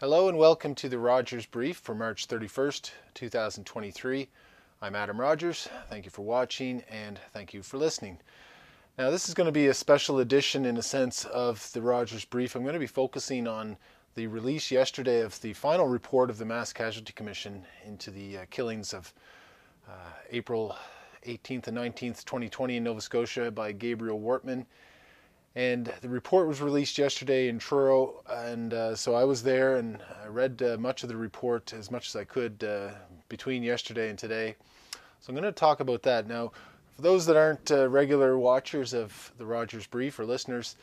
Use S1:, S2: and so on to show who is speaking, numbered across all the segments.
S1: Hello and welcome to the Rogers Brief for March 31st, 2023. I'm Adam Rogers. Thank you for watching and thank you for listening. Now, this is going to be a special edition in a sense of the Rogers Brief. I'm going to be focusing on the release yesterday of the final report of the Mass Casualty Commission into the uh, killings of uh, April 18th and 19th, 2020 in Nova Scotia by Gabriel Wortman and the report was released yesterday in Truro, and uh, so I was there and I read uh, much of the report as much as I could uh, between yesterday and today. So I'm going to talk about that. Now, for those that aren't uh, regular watchers of the Rogers Brief or listeners,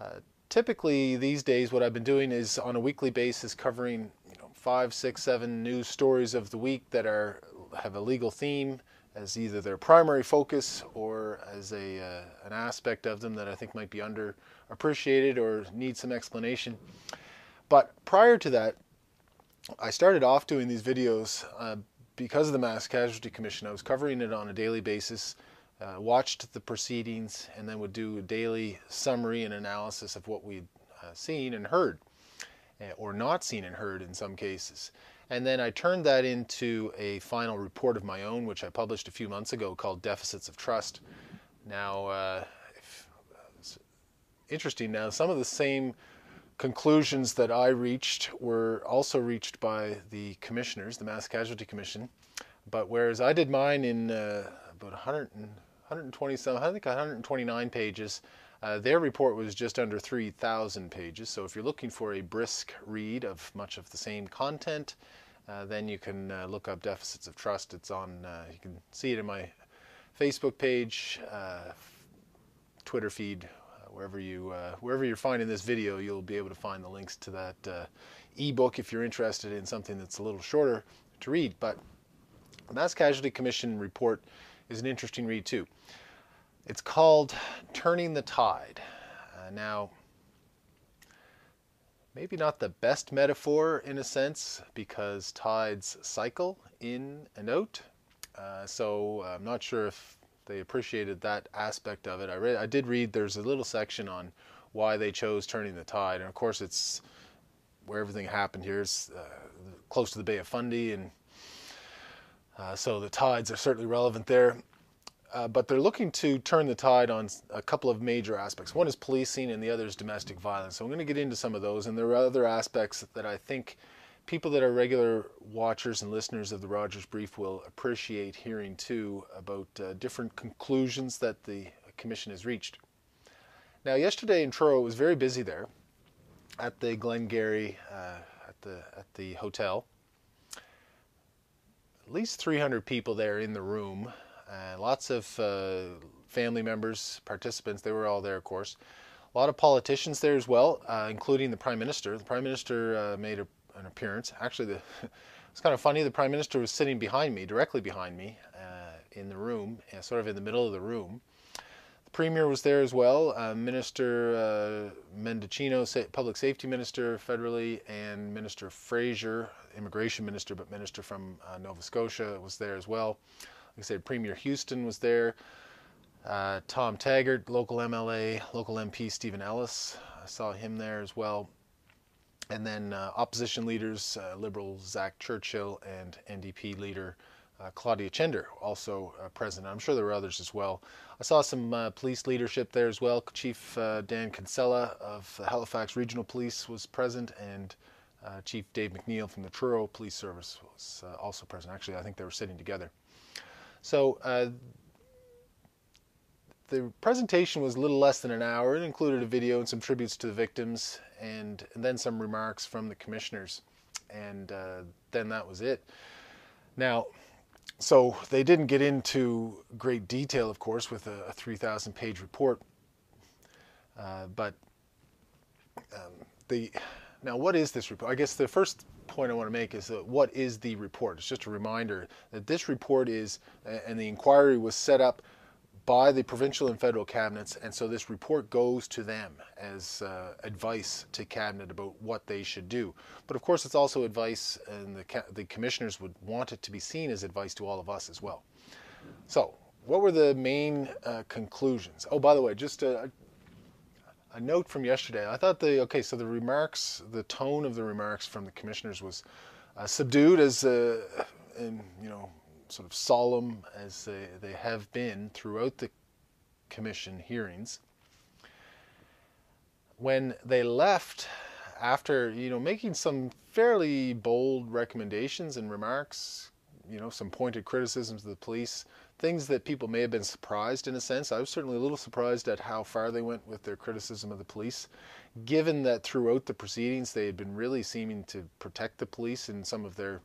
S1: uh, typically these days what I've been doing is on a weekly basis covering you know, five, six, seven news stories of the week that are have a legal theme as either their primary focus or as a uh, an aspect of them that I think might be underappreciated or need some explanation. But prior to that, I started off doing these videos uh, because of the Mass Casualty Commission. I was covering it on a daily basis, uh, watched the proceedings, and then would do a daily summary and analysis of what we'd uh, seen and heard, eh, or not seen and heard in some cases. And then I turned that into a final report of my own, which I published a few months ago called Deficits of Trust. Now, uh, if, uh, interesting. Now, some of the same conclusions that I reached were also reached by the commissioners, the Mass Casualty Commission. But whereas I did mine in uh, about 100 and, 120 some, I think 129 pages, uh, their report was just under 3,000 pages. So if you're looking for a brisk read of much of the same content, uh, then you can uh, look up deficits of trust. It's on, uh, you can see it in my Facebook page, uh, Twitter feed, uh, wherever you wherever you're finding this video, you'll be able to find the links to that ebook if you're interested in something that's a little shorter to read. But the Mass Casualty Commission report is an interesting read too. It's called "Turning the Tide." now maybe not the best metaphor in a sense because tides cycle in and out. Uh, so I'm not sure if they appreciated that aspect of it. I read, I did read. There's a little section on why they chose turning the tide, and of course it's where everything happened here is uh, close to the Bay of Fundy, and uh, so the tides are certainly relevant there. Uh, but they're looking to turn the tide on a couple of major aspects. One is policing, and the other is domestic violence. So I'm going to get into some of those, and there are other aspects that I think people that are regular watchers and listeners of the Rogers Brief will appreciate hearing too about uh, different conclusions that the commission has reached. Now, yesterday in Truro, it was very busy there at the Glengarry uh, at the at the hotel. At least 300 people there in the room. Uh, lots of uh, family members, participants, they were all there, of course. A lot of politicians there as well, uh, including the Prime Minister. The Prime Minister uh, made a, an appearance. Actually, the, it's kind of funny, the Prime Minister was sitting behind me, directly behind me, uh, in the room, sort of in the middle of the room. The Premier was there as well, uh, Minister Mendicino, Public Safety Minister federally, and Minister Fraser, Immigration Minister, but Minister from Nova Scotia was there as well. Like I said, Premier Houston was there. Uh, Tom Taggart, local MLA, local MP Stephen Ellis. I saw him there as well. And then uh, opposition leaders, uh, Liberal Zach Churchill and NDP leader uh, Claudia Chender, also uh, present. I'm sure there were others as well. I saw some uh, police leadership there as well. Chief Dan Kinsella of the Halifax Regional Police was present, and Chief Dave McNeil from the Truro Police Service was also present. Actually, I think they were sitting together. So uh, the presentation was a little less than an hour. It included a video and some tributes to the victims, and, and then some remarks from the commissioners, and uh, then that was it. Now, so they didn't get into great detail, of course, with a, a 3,000 page report, uh, but um, the now what is this report? I guess the first point I want to make is that what is the report? It's just a reminder that this report is, and the inquiry was set up by the provincial and federal cabinets, and so this report goes to them as uh, advice to cabinet about what they should do. But of course, it's also advice, and the, the commissioners would want it to be seen as advice to all of us as well. So, what were the main uh, conclusions? Oh, by the way, just uh, a note from yesterday. I thought the okay, so the remarks, the tone of the remarks from the commissioners was uh, subdued as, uh, and you know, sort of solemn as they, they have been throughout the commission hearings. When they left, after you know making some fairly bold recommendations and remarks, you know, some pointed criticisms of the police, things that people may have been surprised in a sense. I was certainly a little surprised at how far they went with their criticism of the police, given that throughout the proceedings they had been really seeming to protect the police in some of their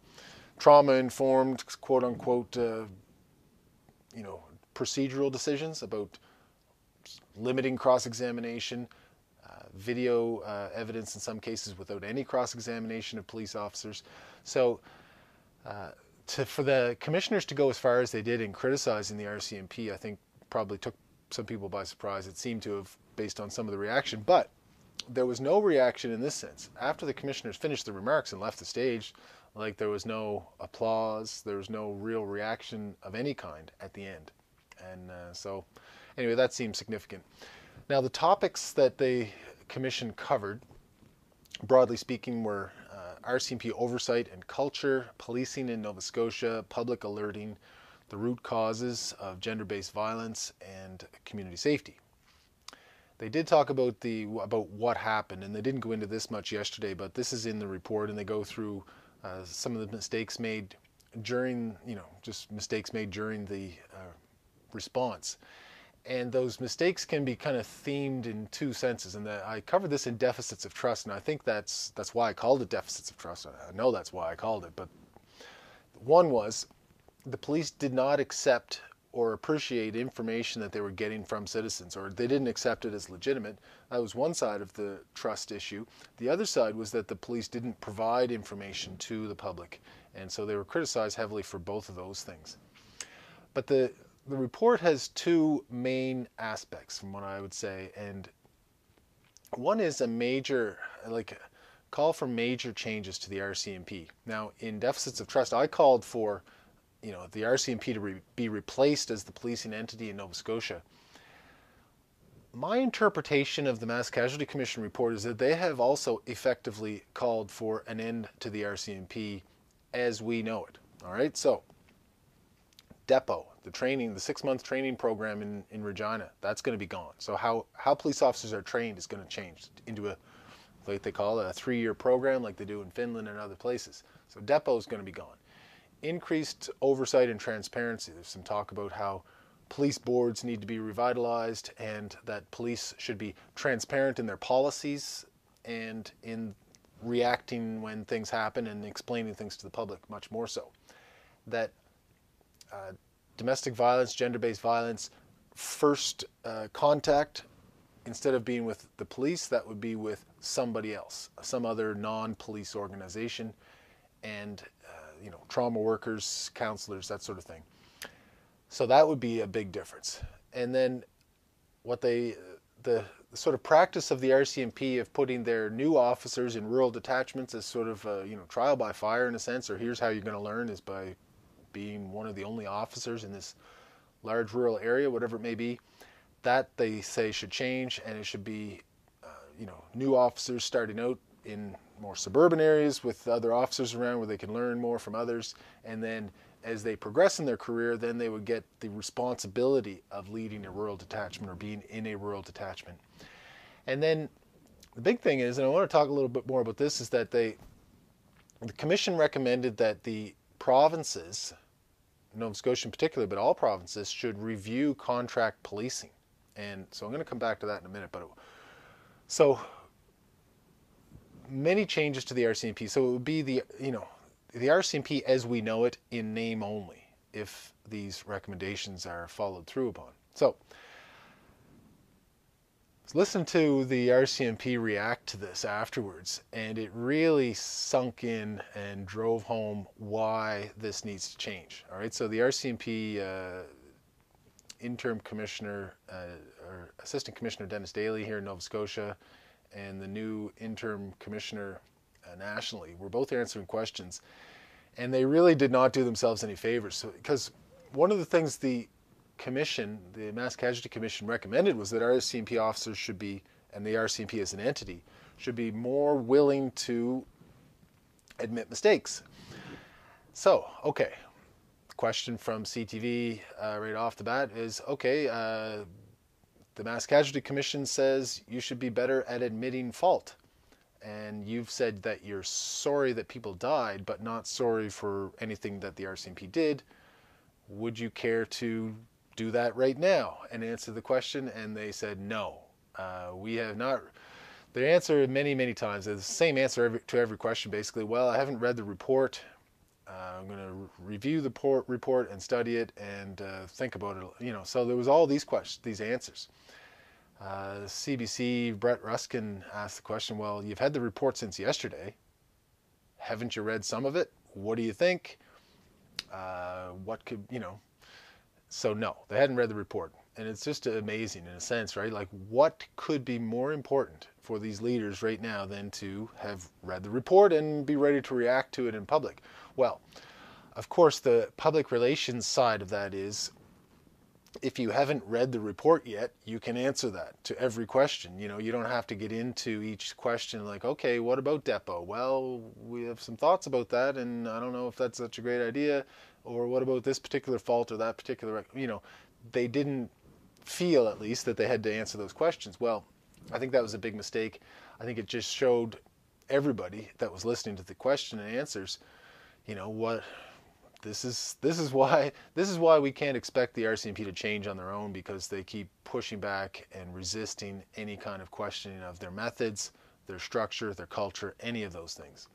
S1: trauma-informed, quote unquote, uh, you know, procedural decisions about limiting cross-examination, uh, video uh, evidence in some cases without any cross-examination of police officers. So. To, for the commissioners to go as far as they did in criticizing the RCMP, I think probably took some people by surprise. It seemed to have, based on some of the reaction, but there was no reaction in this sense. After the commissioners finished the remarks and left the stage, like there was no applause, there was no real reaction of any kind at the end. And uh, so, anyway, that seems significant. Now, the topics that the commission covered, broadly speaking, were RCMP oversight and culture, policing in Nova Scotia, public alerting, the root causes of gender-based violence, and community safety. They did talk about the about what happened, and they didn't go into this much yesterday, but this is in the report, and they go through uh, some of the mistakes made during, you know, just mistakes made during the uh, response and those mistakes can be kind of themed in two senses. And I covered this in deficits of trust, and I think that's that's why I called it deficits of trust. I know that's why I called it, but one was the police did not accept or appreciate information that they were getting from citizens, or they didn't accept it as legitimate. That was one side of the trust issue. The other side was that the police didn't provide information to the public, and so they were criticized heavily for both of those things. But the the report has two main aspects from what I would say, and one is a major, like, call for major changes to the RCMP. Now, in deficits of trust, I called for, you know, the RCMP to re be replaced as the policing entity in Nova Scotia. My interpretation of the Mass Casualty Commission report is that they have also effectively called for an end to the RCMP as we know it. All right, so depot, the training, the six month training program in, in Regina, that's going to be gone. So how, how police officers are trained is going to change into a, like they call it, a three year program like they do in Finland and other places. So depot is going to be gone. Increased oversight and transparency. There's some talk about how police boards need to be revitalized and that police should be transparent in their policies and in reacting when things happen and explaining things to the public much more so. That uh, domestic violence, gender-based violence, first uh, contact, instead of being with the police, that would be with somebody else, some other non-police organization, and uh, you know, trauma workers, counselors, that sort of thing. So that would be a big difference. And then what they, the, the sort of practice of the RCMP of putting their new officers in rural detachments as sort of a, you know trial by fire in a sense, or here's how you're going to learn is by being one of the only officers in this large rural area, whatever it may be, that they say should change, and it should be, uh, you know, new officers starting out in more suburban areas with other officers around where they can learn more from others, and then as they progress in their career, then they would get the responsibility of leading a rural detachment or being in a rural detachment. And then the big thing is, and I want to talk a little bit more about this, is that they, the commission recommended that the provinces Nova Scotia in particular, but all provinces should review contract policing. And so I'm going to come back to that in a minute. But it, so many changes to the RCMP. So it would be the you know the RCMP as we know it in name only if these recommendations are followed through upon. So listen to the RCMP react to this afterwards, and it really sunk in and drove home why this needs to change. All right, so the RCMP uh, interim commissioner uh, or assistant commissioner Dennis Daly here in Nova Scotia, and the new interim commissioner uh, nationally were both answering questions, and they really did not do themselves any favors. So, because one of the things the commission, the Mass Casualty Commission recommended was that RCMP officers should be and the RCMP as an entity should be more willing to admit mistakes. So, okay, question from CTV uh, right off the bat is okay, uh, the Mass Casualty Commission says you should be better at admitting fault. And you've said that you're sorry that people died, but not sorry for anything that the RCMP did. Would you care to do that right now and answer the question? And they said no. Uh, we have not. Their answer many, many times is the same answer every, to every question basically. Well, I haven't read the report. Uh, I'm going to re- review the port, report and study it and uh, think about it. You know, so there was all these questions, these answers. Uh, CBC Brett Ruskin asked the question, "Well, you've had the report since yesterday. Haven't you read some of it? What do you think? Uh, what could you know?" So no, they hadn't read the report, and it's just amazing in a sense, right? Like, what could be more important for these leaders right now than to have read the report and be ready to react to it in public? Well, of course, the public relations side of that is if you haven't read the report yet, you can answer that to every question. You know, you don't have to get into each question like, okay, what about Depot? Well, we have some thoughts about that, and I don't know if that's such a great idea. Or what about this particular fault or that particular, you know, they didn't feel at least that they had to answer those questions. Well, I think that was a big mistake. I think it just showed everybody that was listening to the question and answers, you know, what this is this is why this is why we can't expect the RCMP to change on their own because they keep pushing back and resisting any kind of questioning of their methods, their structure, their culture, any of those things.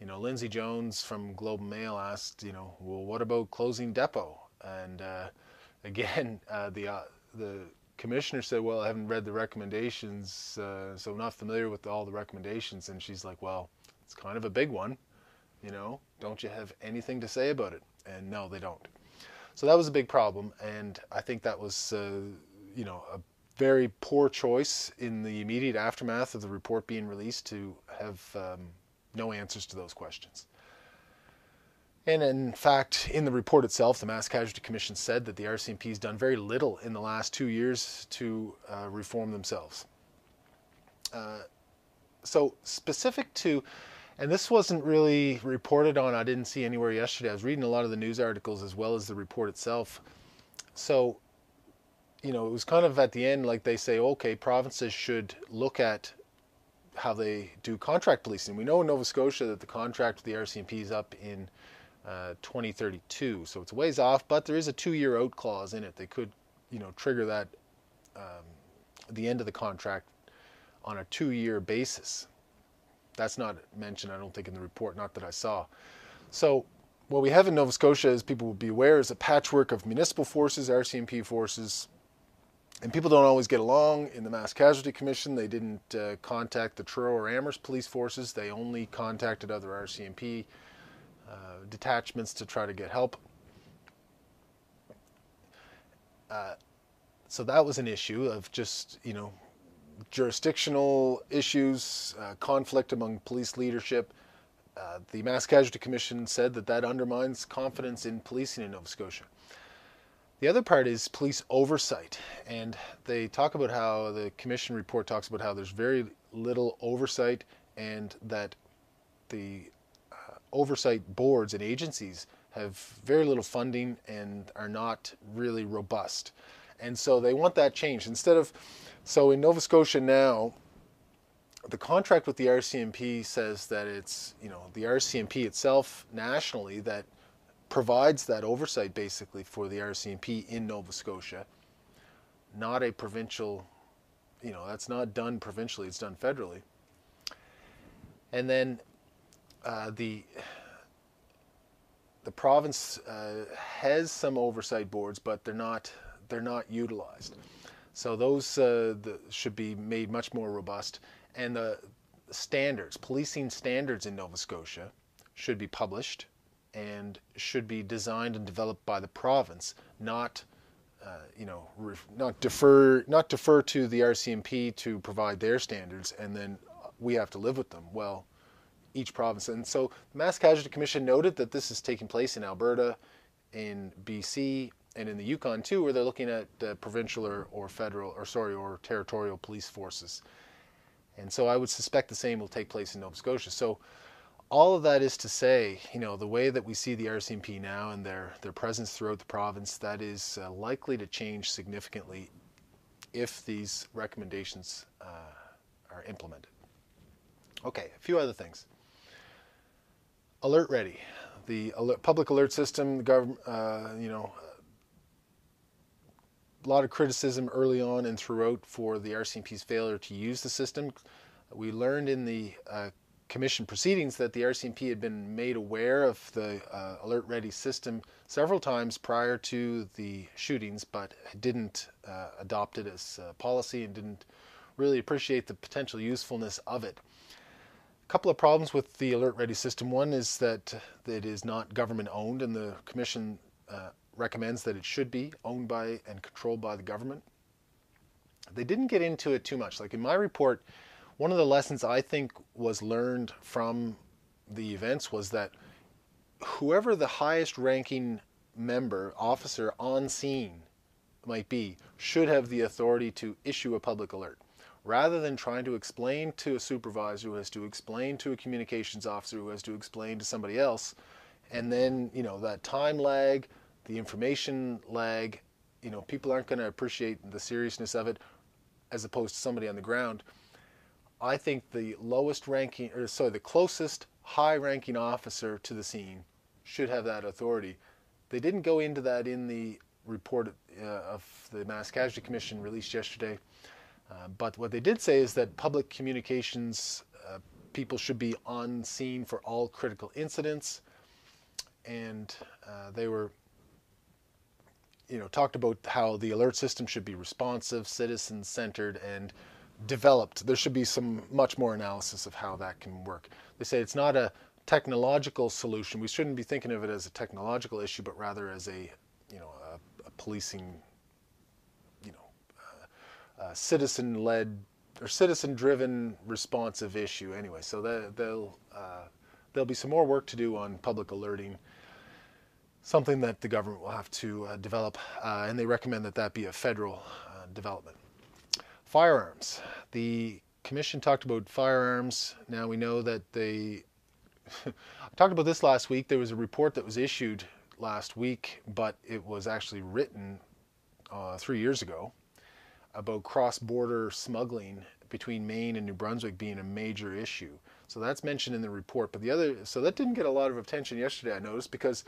S1: You know, Lindsay Jones from Globe Mail asked, you know, well, what about closing Depot? And uh, again, uh, the uh, the commissioner said, well, I haven't read the recommendations, uh, so I'm not familiar with all the recommendations. And she's like, well, it's kind of a big one. You know, don't you have anything to say about it? And no, they don't. So that was a big problem, and I think that was, uh, you know, a very poor choice in the immediate aftermath of the report being released to have um, no answers to those questions. And in fact, in the report itself, the Mass Casualty Commission said that the RCMP has done very little in the last two years to uh, reform themselves. Uh, so, specific to and this wasn't really reported on. I didn't see anywhere yesterday. I was reading a lot of the news articles as well as the report itself. So, you know, it was kind of at the end like they say, okay, provinces should look at how they do contract policing. We know in Nova Scotia that the contract with the RCMP is up in uh, 2032, so it's a ways off, but there is a two-year out clause in it. They could, you know, trigger that um, the end of the contract on a two-year basis. That's not mentioned, I don't think, in the report, not that I saw. So what we have in Nova Scotia, as people will be aware, is a patchwork of municipal forces, RCMP forces, and people don't always get along. In the Mass Casualty Commission, they didn't uh, contact the Truro or Amherst police forces. They only contacted other RCMP uh, detachments to try to get help. Uh, so that was an issue of just, you know, jurisdictional issues, uh, conflict among police leadership. Uh, the Mass Casualty Commission said that that undermines confidence in policing in Nova Scotia. The other part is police oversight, and they talk about how the commission report talks about how there's very little oversight and that the uh, oversight boards and agencies have very little funding and are not really robust. And so they want that changed. Instead of so in Nova Scotia now, the contract with the RCMP says that it's you know the RCMP itself nationally that provides that oversight basically for the RCMP in Nova Scotia, not a provincial, you know that's not done provincially; it's done federally. And then uh, the the province uh, has some oversight boards, but they're not they're not utilized. So those uh, the, should be made much more robust. And the standards, policing standards in Nova Scotia, should be published and should be designed and developed by the province, not uh, you know, not defer not defer to the RCMP to provide their standards, and then we have to live with them. Well, each province, and so the Mass Casualty Commission noted that this is taking place in Alberta, in BC, and in the Yukon too, where they're looking at uh, provincial or, or federal or sorry or territorial police forces. And so I would suspect the same will take place in Nova Scotia. So all of that is to say, you know, the way that we see the RCMP now and their their presence throughout the province, that is uh, likely to change significantly if these recommendations uh, are implemented. Okay, a few other things. Alert Ready, the alert, public alert system, the government, uh, you know, a lot of criticism early on and throughout for the RCMP's failure to use the system. We learned in the uh, commission proceedings that the RCMP had been made aware of the uh, Alert Ready system several times prior to the shootings, but didn't uh, adopt it as policy and didn't really appreciate the potential usefulness of it. A couple of problems with the Alert Ready system. One is that it is not government owned, and the commission uh, recommends that it should be owned by and controlled by the government. They didn't get into it too much. Like in my report, one of the lessons I think was learned from the events was that whoever the highest ranking member, officer on scene might be, should have the authority to issue a public alert. Rather than trying to explain to a supervisor who has to explain to a communications officer who has to explain to somebody else, and then, you know, that time lag, the information lag, you know, people aren't going to appreciate the seriousness of it as opposed to somebody on the ground. I think the lowest ranking, or sorry, the closest high ranking officer to the scene should have that authority. They didn't go into that in the report uh, of the Mass Casualty Commission released yesterday. Uh, but what they did say is that public communications uh, people should be on scene for all critical incidents. And uh, they were you know, talked about how the alert system should be responsive, citizen centered, and developed. There should be some much more analysis of how that can work. They say it's not a technological solution. We shouldn't be thinking of it as a technological issue, but rather as a, you know, a, a policing, you know, uh, citizen-led or citizen-driven responsive issue. Anyway, so that they'll uh, there'll be some more work to do on public alerting something that the government will have to uh, develop, uh, and they recommend that that be a federal uh, development. Firearms. The commission talked about firearms. Now we know that they. I talked about this last week. There was a report that was issued last week, but it was actually written uh, three years ago about cross-border smuggling between Maine and New Brunswick being a major issue. So that's mentioned in the report. But the other, so that didn't get a lot of attention yesterday. I noticed because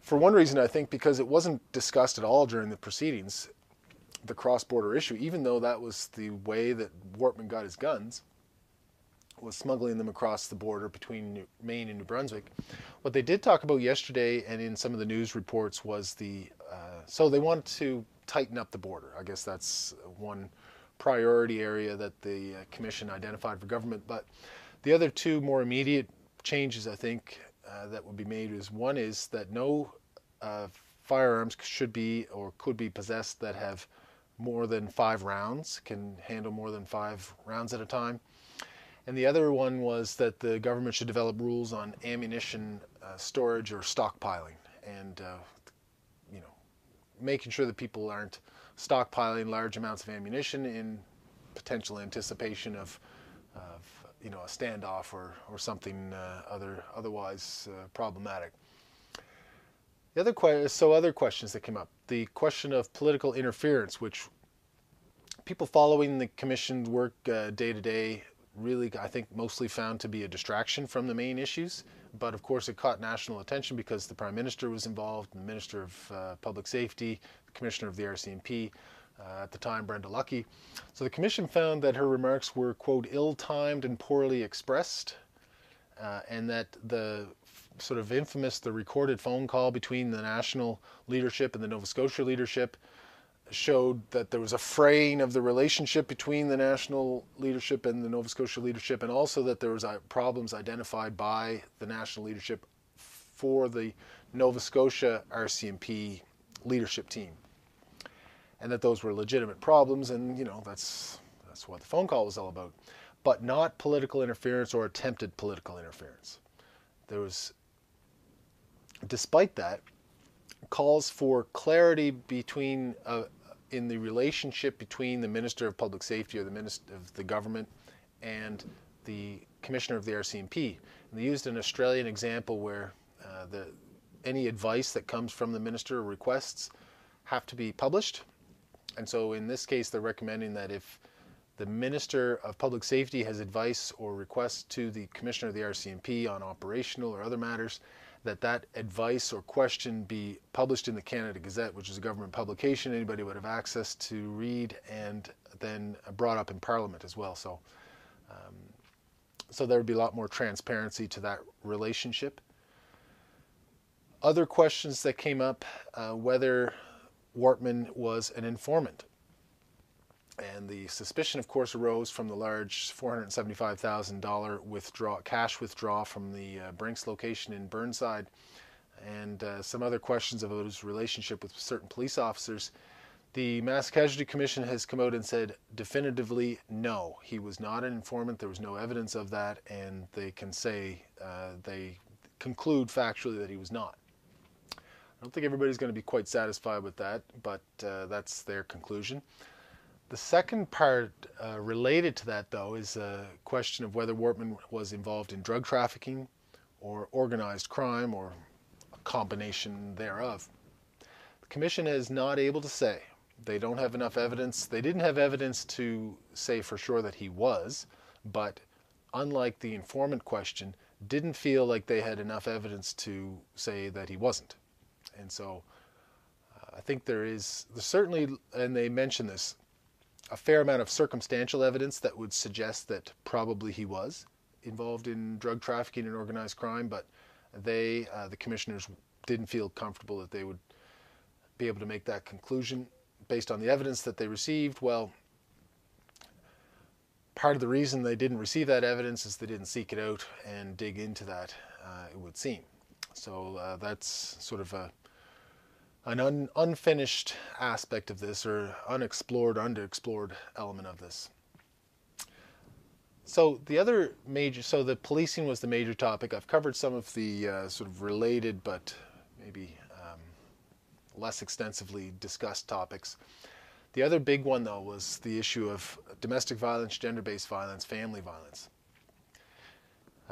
S1: for one reason, I think because it wasn't discussed at all during the proceedings, the cross-border issue, even though that was the way that Wortman got his guns, was smuggling them across the border between New, Maine and New Brunswick. What they did talk about yesterday and in some of the news reports was the uh, so they wanted to tighten up the border. I guess that's one priority area that the uh, commission identified for government. But the other two more immediate changes, I think, uh, that would be made is one is that no uh, firearms should be or could be possessed that have more than five rounds, can handle more than five rounds at a time. And the other one was that the government should develop rules on ammunition uh, storage or stockpiling, and uh, you know, making sure that people aren't stockpiling large amounts of ammunition in potential anticipation of, of you know a standoff or or something uh, other otherwise uh, problematic. The other que- so other questions that came up. The question of political interference, which people following the commission's work uh, day to day really, I think, mostly found to be a distraction from the main issues. But of course, it caught national attention because the Prime Minister was involved, the Minister of uh, Public Safety, the Commissioner of the RCMP, uh, at the time, Brenda Lucki. So the commission found that her remarks were, quote, ill timed and poorly expressed, uh, and that the sort of infamous, the recorded phone call between the national leadership and the Nova Scotia leadership showed that there was a fraying of the relationship between the national leadership and the Nova Scotia leadership, and also that there was uh, problems identified by the national leadership for the Nova Scotia RCMP leadership team and that those were legitimate problems, and you know that's that's what the phone call was all about, but not political interference or attempted political interference. There was, despite that, calls for clarity between uh, in the relationship between the Minister of Public Safety or the Minister of the government and the Commissioner of the RCMP. And they used an Australian example where uh, the any advice that comes from the minister or requests have to be published. And so in this case, they're recommending that if the Minister of Public Safety has advice or requests to the Commissioner of the RCMP on operational or other matters, that that advice or question be published in the Canada Gazette, which is a government publication anybody would have access to read, and then brought up in Parliament as well. So, um, so there would be a lot more transparency to that relationship. Other questions that came up uh, whether Wortman was an informant. And the suspicion, of course, arose from the large $475,000 withdraw, cash withdrawal from the uh, Brinks location in Burnside, and uh, some other questions about his relationship with certain police officers. The Mass Casualty Commission has come out and said definitively no, he was not an informant. There was no evidence of that, and they can say uh, they conclude factually that he was not. I don't think everybody's going to be quite satisfied with that, but uh, that's their conclusion. The second part uh, related to that, though, is a question of whether Wortman was involved in drug trafficking or organized crime or a combination thereof. The Commission is not able to say. They don't have enough evidence. They didn't have evidence to say for sure that he was, but unlike the informant question, didn't feel like they had enough evidence to say that he wasn't. And so uh, I think there is there's certainly, and they mention this, a fair amount of circumstantial evidence that would suggest that probably he was involved in drug trafficking and organized crime, but they, uh, the commissioners, didn't feel comfortable that they would be able to make that conclusion based on the evidence that they received. Well, part of the reason they didn't receive that evidence is they didn't seek it out and dig into that, uh, it would seem. So uh, that's sort of a an un, unfinished aspect of this or unexplored, underexplored element of this. So the other major, so the policing was the major topic. I've covered some of the uh, sort of related but maybe um, less extensively discussed topics. The other big one, though, was the issue of domestic violence, gender-based violence, family violence.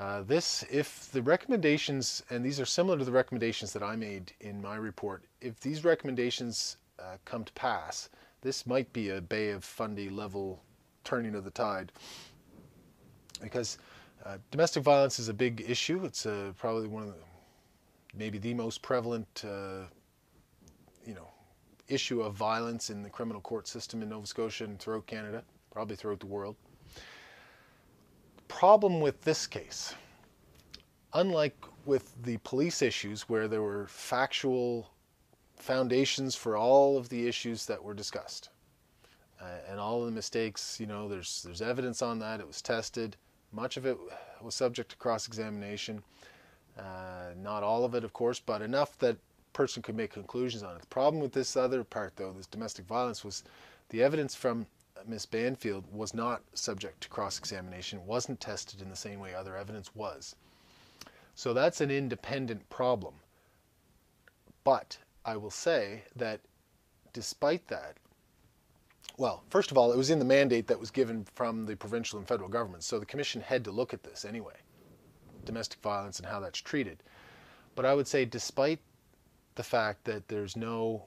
S1: Uh, this, if the recommendations, and these are similar to the recommendations that I made in my report, if these recommendations uh, come to pass, this might be a Bay of Fundy level turning of the tide. Because uh, domestic violence is a big issue. It's uh, probably one of the, maybe the most prevalent, uh, you know, issue of violence in the criminal court system in Nova Scotia and throughout Canada, probably throughout the world problem with this case, unlike with the police issues where there were factual foundations for all of the issues that were discussed, uh, and all of the mistakes, you know, there's there's evidence on that. It was tested. Much of it was subject to cross-examination. Uh, not all of it, of course, but enough that person could make conclusions on it. The problem with this other part, though, this domestic violence, was the evidence from Miss Banfield was not subject to cross-examination, wasn't tested in the same way other evidence was. So that's an independent problem. But I will say that despite that, well, first of all, it was in the mandate that was given from the provincial and federal governments, so the commission had to look at this anyway, domestic violence and how that's treated. But I would say despite the fact that there's no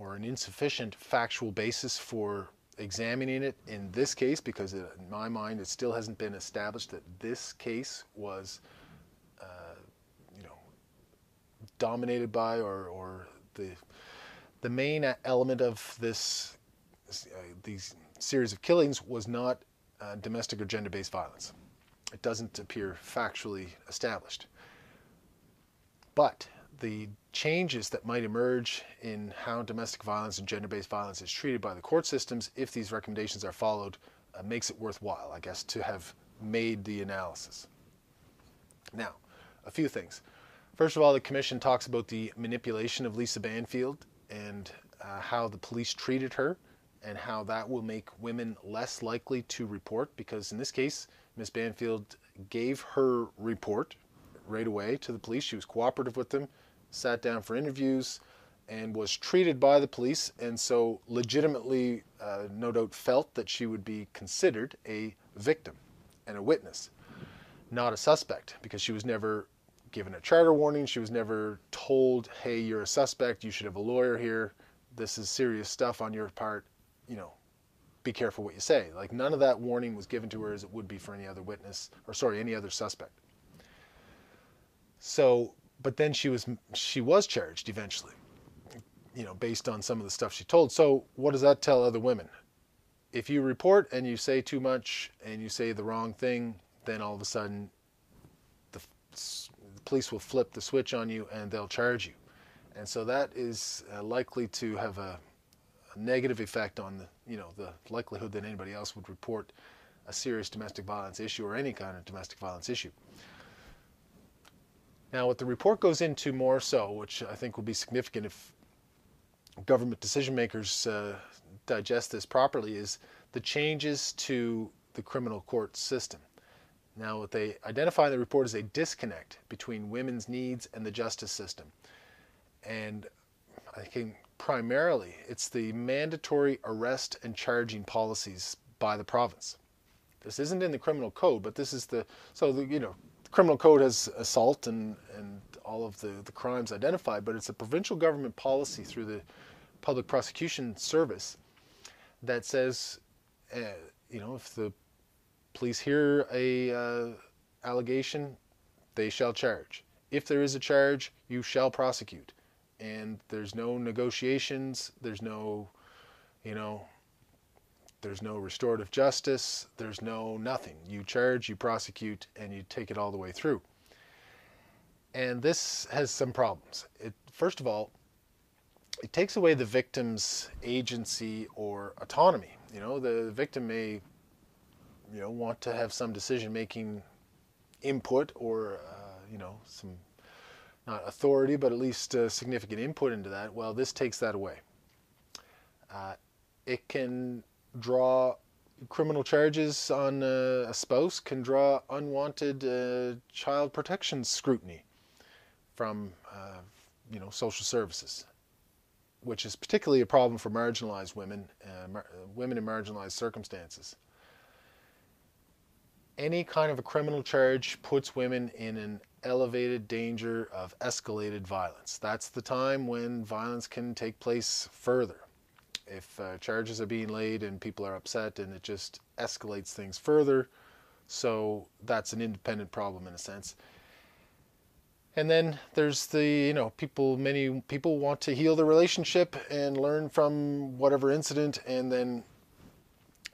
S1: or an insufficient factual basis for examining it in this case because it, in my mind it still hasn't been established that this case was uh, you know dominated by or, or the the main element of this uh, these series of killings was not uh, domestic or gender-based violence. It doesn't appear factually established. But the changes that might emerge in how domestic violence and gender-based violence is treated by the court systems if these recommendations are followed uh, makes it worthwhile, I guess, to have made the analysis. Now, a few things. First of all, the commission talks about the manipulation of Lisa Banfield and uh, how the police treated her and how that will make women less likely to report because in this case, Ms. Banfield gave her report right away to the police. She was cooperative with them sat down for interviews, and was treated by the police, and so legitimately, uh, no doubt, felt that she would be considered a victim and a witness, not a suspect, because she was never given a charter warning. She was never told, hey, you're a suspect, you should have a lawyer here, this is serious stuff on your part, you know, be careful what you say. Like none of that warning was given to her as it would be for any other witness, or sorry, any other suspect. So, but then she was she was charged eventually you know, based on some of the stuff she told. So, what does that tell other women? If you report and you say too much and you say the wrong thing, then all of a sudden the, the police will flip the switch on you and they'll charge you. And so that is uh, likely to have a, a negative effect on the, you know, the likelihood that anybody else would report a serious domestic violence issue or any kind of domestic violence issue. Now, what the report goes into more so, which I think will be significant if government decision makers uh, digest this properly is the changes to the criminal court system. Now, what they identify in the report is a disconnect between women's needs and the justice system. And I think primarily it's the mandatory arrest and charging policies by the province. This isn't in the criminal code, but this is the so the, you know criminal code has assault and and all of the the crimes identified, but it's a provincial government policy through the public prosecution service that says, uh, you know, if the police hear a uh, allegation, they shall charge. If there is a charge, you shall prosecute. And there's no negotiations. There's no, you know, there's no restorative justice. There's no nothing. You charge, you prosecute, and you take it all the way through. And this has some problems. It, first of all, it takes away the victim's agency or autonomy. You know, the victim may, you know, want to have some decision-making input or, uh, you know, some not authority, but at least uh, significant input into that. Well, this takes that away. Uh, it can draw criminal charges on uh, a spouse can draw unwanted uh, child protection scrutiny from uh, you know social services which is particularly a problem for marginalized women, uh, mar- women in marginalized circumstances. Any kind of a criminal charge puts women in an elevated danger of escalated violence. That's the time when violence can take place further. If uh, charges are being laid and people are upset and it just escalates things further, so that's an independent problem in a sense. And then there's the, you know, people, many people want to heal the relationship and learn from whatever incident and then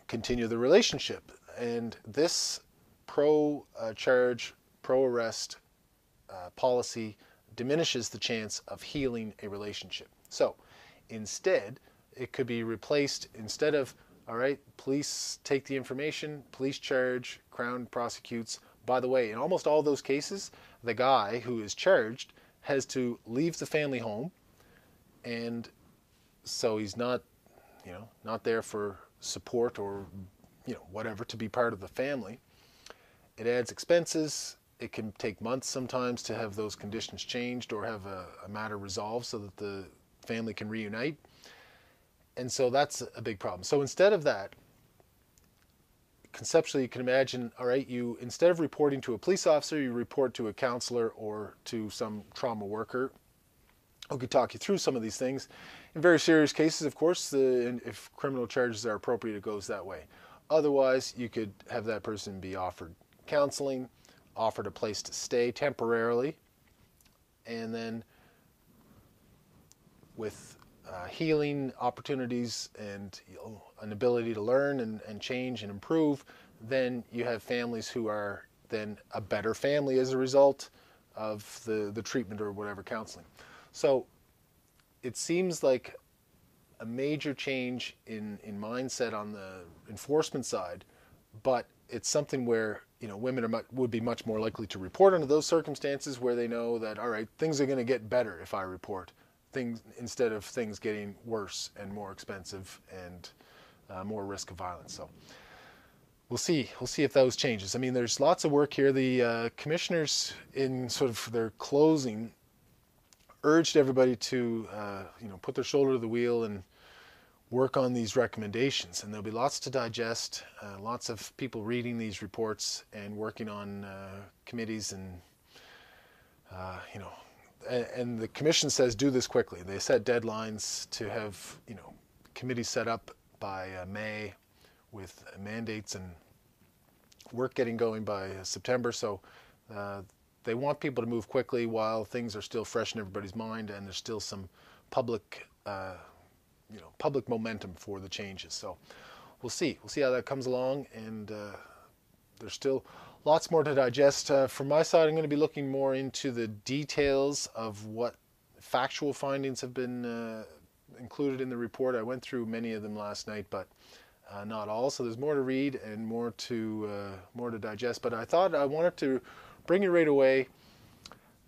S1: continue the relationship. And this pro uh, charge, pro arrest uh, policy diminishes the chance of healing a relationship. So instead, it could be replaced instead of, all right, police take the information, police charge, Crown prosecutes. By the way, in almost all those cases, the guy who is charged has to leave the family home, and so he's not, you know, not there for support or, you know, whatever to be part of the family. It adds expenses. It can take months sometimes to have those conditions changed or have a, a matter resolved so that the family can reunite. And so that's a big problem. So instead of that, conceptually you can imagine all right you instead of reporting to a police officer you report to a counselor or to some trauma worker who could talk you through some of these things in very serious cases of course the, if criminal charges are appropriate it goes that way otherwise you could have that person be offered counseling offered a place to stay temporarily and then with uh, healing opportunities and you know, an ability to learn and, and change and improve, then you have families who are then a better family as a result of the, the treatment or whatever counseling. So it seems like a major change in, in mindset on the enforcement side, but it's something where you know women are would be much more likely to report under those circumstances where they know that all right things are going to get better if I report things instead of things getting worse and more expensive and uh, more risk of violence. So we'll see. We'll see if those changes. I mean, there's lots of work here. The uh, commissioners, in sort of their closing, urged everybody to uh, you know put their shoulder to the wheel and work on these recommendations. And there'll be lots to digest, uh, lots of people reading these reports and working on uh, committees and uh, you know. And, the commission says do this quickly. They set deadlines to have you know committees set up by uh, May with mandates and work getting going by September. So uh, they want people to move quickly while things are still fresh in everybody's mind and there's still some public, uh, you know, public momentum for the changes. So we'll see. We'll see how that comes along, and uh, there's still lots more to digest. Uh, from my side, I'm going to be looking more into the details of what factual findings have been uh, included in the report. I went through many of them last night, but uh, not all. So there's more to read and more to uh, more to digest. But I thought I wanted to bring you right away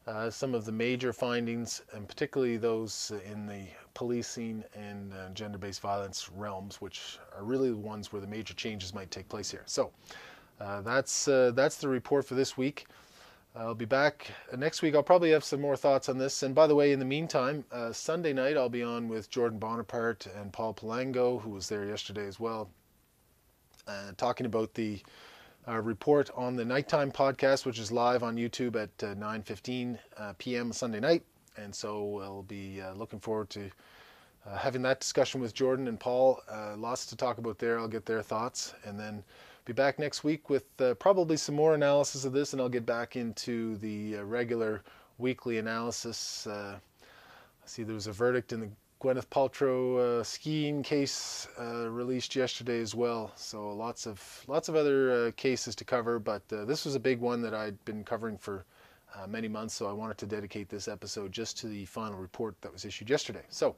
S1: uh, some of the major findings, and particularly those in the policing and uh, gender-based violence realms, which are really the ones where the major changes might take place here. So uh, that's uh, that's the report for this week. I'll be back next week. I'll probably have some more thoughts on this. And by the way, in the meantime, uh, Sunday night I'll be on with Jordan Bonaparte and Paul Palango, who was there yesterday as well, uh, talking about the uh, report on the nighttime podcast, which is live on YouTube at 9:15 uh, uh, p.m. Sunday night. And so I'll be looking forward to having that discussion with Jordan and Paul. lots to talk about there. I'll get their thoughts, and then be back next week with uh, probably some more analysis of this, and I'll get back into the uh, regular weekly analysis. Uh, I see there was a verdict in the Gwyneth Paltrow uh, skiing case uh, released yesterday as well. So lots of lots of other uh, cases to cover, but this was a big one that I'd been covering for many months. So I wanted to dedicate this episode just to the final report that was issued yesterday. So.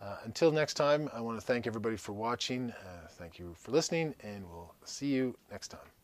S1: Uh, until next time, I want to thank everybody for watching. Uh, thank you for listening, and we'll see you next time.